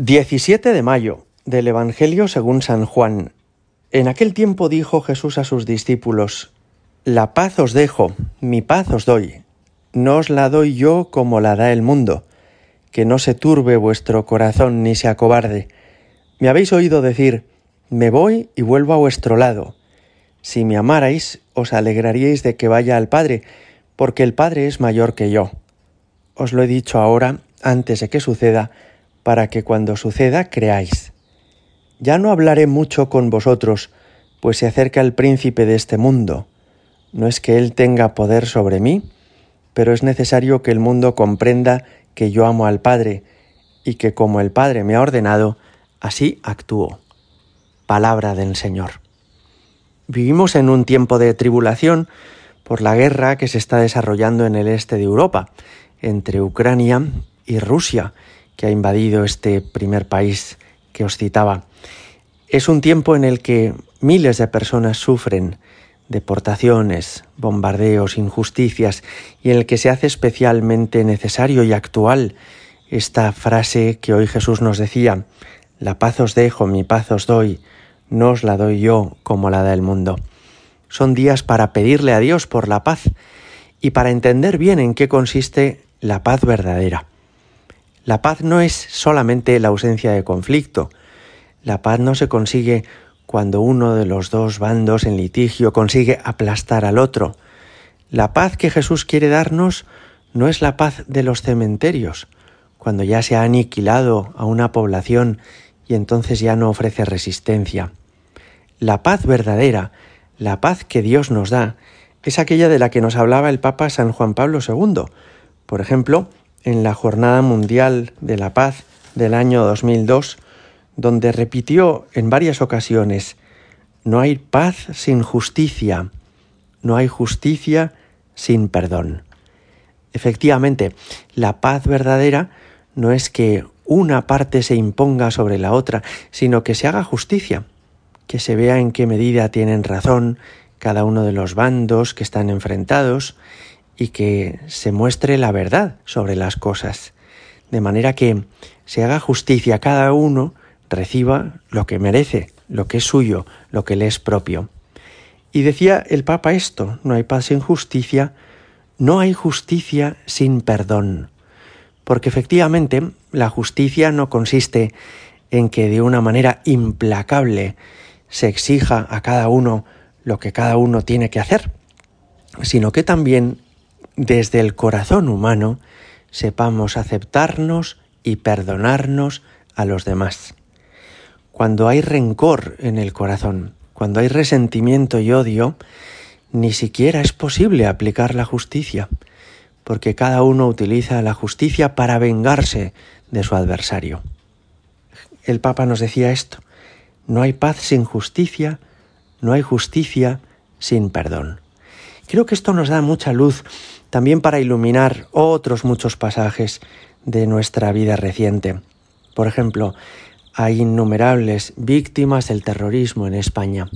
17 de mayo del Evangelio según San Juan. En aquel tiempo dijo Jesús a sus discípulos, La paz os dejo, mi paz os doy. No os la doy yo como la da el mundo, que no se turbe vuestro corazón ni se acobarde. Me habéis oído decir, Me voy y vuelvo a vuestro lado. Si me amarais, os alegraríais de que vaya al Padre, porque el Padre es mayor que yo. Os lo he dicho ahora, antes de que suceda, para que cuando suceda creáis. Ya no hablaré mucho con vosotros, pues se acerca el príncipe de este mundo. No es que él tenga poder sobre mí, pero es necesario que el mundo comprenda que yo amo al Padre y que como el Padre me ha ordenado, así actúo. Palabra del Señor. Vivimos en un tiempo de tribulación por la guerra que se está desarrollando en el este de Europa, entre Ucrania y Rusia, que ha invadido este primer país que os citaba. Es un tiempo en el que miles de personas sufren deportaciones, bombardeos, injusticias, y en el que se hace especialmente necesario y actual esta frase que hoy Jesús nos decía, la paz os dejo, mi paz os doy, no os la doy yo como la da el mundo. Son días para pedirle a Dios por la paz y para entender bien en qué consiste la paz verdadera. La paz no es solamente la ausencia de conflicto. La paz no se consigue cuando uno de los dos bandos en litigio consigue aplastar al otro. La paz que Jesús quiere darnos no es la paz de los cementerios, cuando ya se ha aniquilado a una población y entonces ya no ofrece resistencia. La paz verdadera, la paz que Dios nos da, es aquella de la que nos hablaba el Papa San Juan Pablo II. Por ejemplo, en la Jornada Mundial de la Paz del año 2002, donde repitió en varias ocasiones, no hay paz sin justicia, no hay justicia sin perdón. Efectivamente, la paz verdadera no es que una parte se imponga sobre la otra, sino que se haga justicia, que se vea en qué medida tienen razón cada uno de los bandos que están enfrentados y que se muestre la verdad sobre las cosas, de manera que se haga justicia, cada uno reciba lo que merece, lo que es suyo, lo que le es propio. Y decía el Papa esto, no hay paz sin justicia, no hay justicia sin perdón, porque efectivamente la justicia no consiste en que de una manera implacable se exija a cada uno lo que cada uno tiene que hacer, sino que también desde el corazón humano sepamos aceptarnos y perdonarnos a los demás. Cuando hay rencor en el corazón, cuando hay resentimiento y odio, ni siquiera es posible aplicar la justicia, porque cada uno utiliza la justicia para vengarse de su adversario. El Papa nos decía esto, no hay paz sin justicia, no hay justicia sin perdón. Creo que esto nos da mucha luz también para iluminar otros muchos pasajes de nuestra vida reciente. Por ejemplo, hay innumerables víctimas del terrorismo en España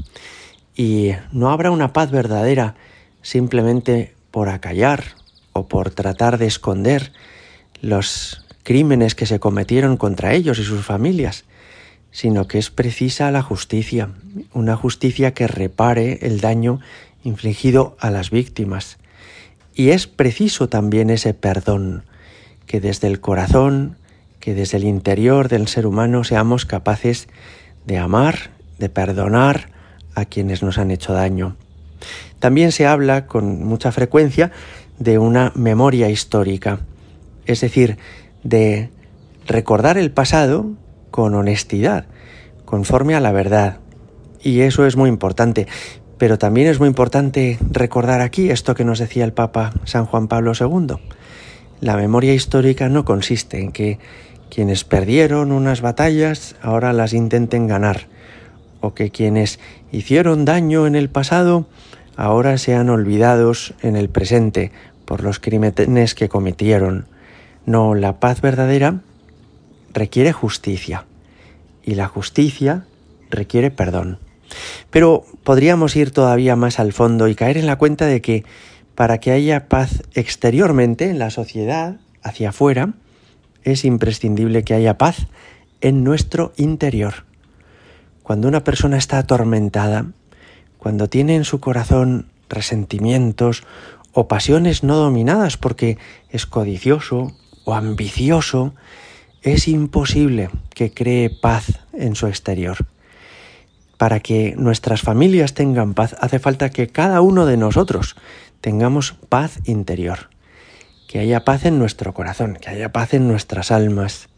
y no habrá una paz verdadera simplemente por acallar o por tratar de esconder los crímenes que se cometieron contra ellos y sus familias, sino que es precisa la justicia, una justicia que repare el daño infligido a las víctimas. Y es preciso también ese perdón, que desde el corazón, que desde el interior del ser humano seamos capaces de amar, de perdonar a quienes nos han hecho daño. También se habla con mucha frecuencia de una memoria histórica, es decir, de recordar el pasado con honestidad, conforme a la verdad. Y eso es muy importante. Pero también es muy importante recordar aquí esto que nos decía el Papa San Juan Pablo II. La memoria histórica no consiste en que quienes perdieron unas batallas ahora las intenten ganar, o que quienes hicieron daño en el pasado ahora sean olvidados en el presente por los crímenes que cometieron. No, la paz verdadera requiere justicia, y la justicia requiere perdón. Pero podríamos ir todavía más al fondo y caer en la cuenta de que para que haya paz exteriormente en la sociedad, hacia afuera, es imprescindible que haya paz en nuestro interior. Cuando una persona está atormentada, cuando tiene en su corazón resentimientos o pasiones no dominadas porque es codicioso o ambicioso, es imposible que cree paz en su exterior. Para que nuestras familias tengan paz hace falta que cada uno de nosotros tengamos paz interior, que haya paz en nuestro corazón, que haya paz en nuestras almas.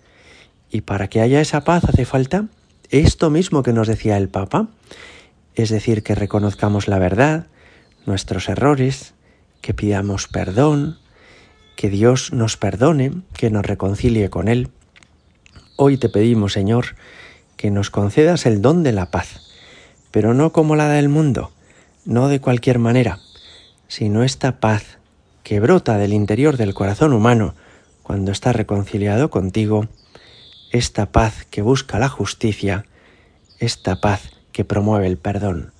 Y para que haya esa paz hace falta esto mismo que nos decía el Papa, es decir, que reconozcamos la verdad, nuestros errores, que pidamos perdón, que Dios nos perdone, que nos reconcilie con Él. Hoy te pedimos, Señor, que nos concedas el don de la paz, pero no como la del mundo, no de cualquier manera, sino esta paz que brota del interior del corazón humano cuando está reconciliado contigo, esta paz que busca la justicia, esta paz que promueve el perdón.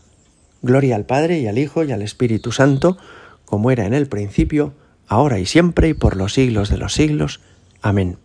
Gloria al Padre y al Hijo y al Espíritu Santo, como era en el principio, ahora y siempre y por los siglos de los siglos. Amén.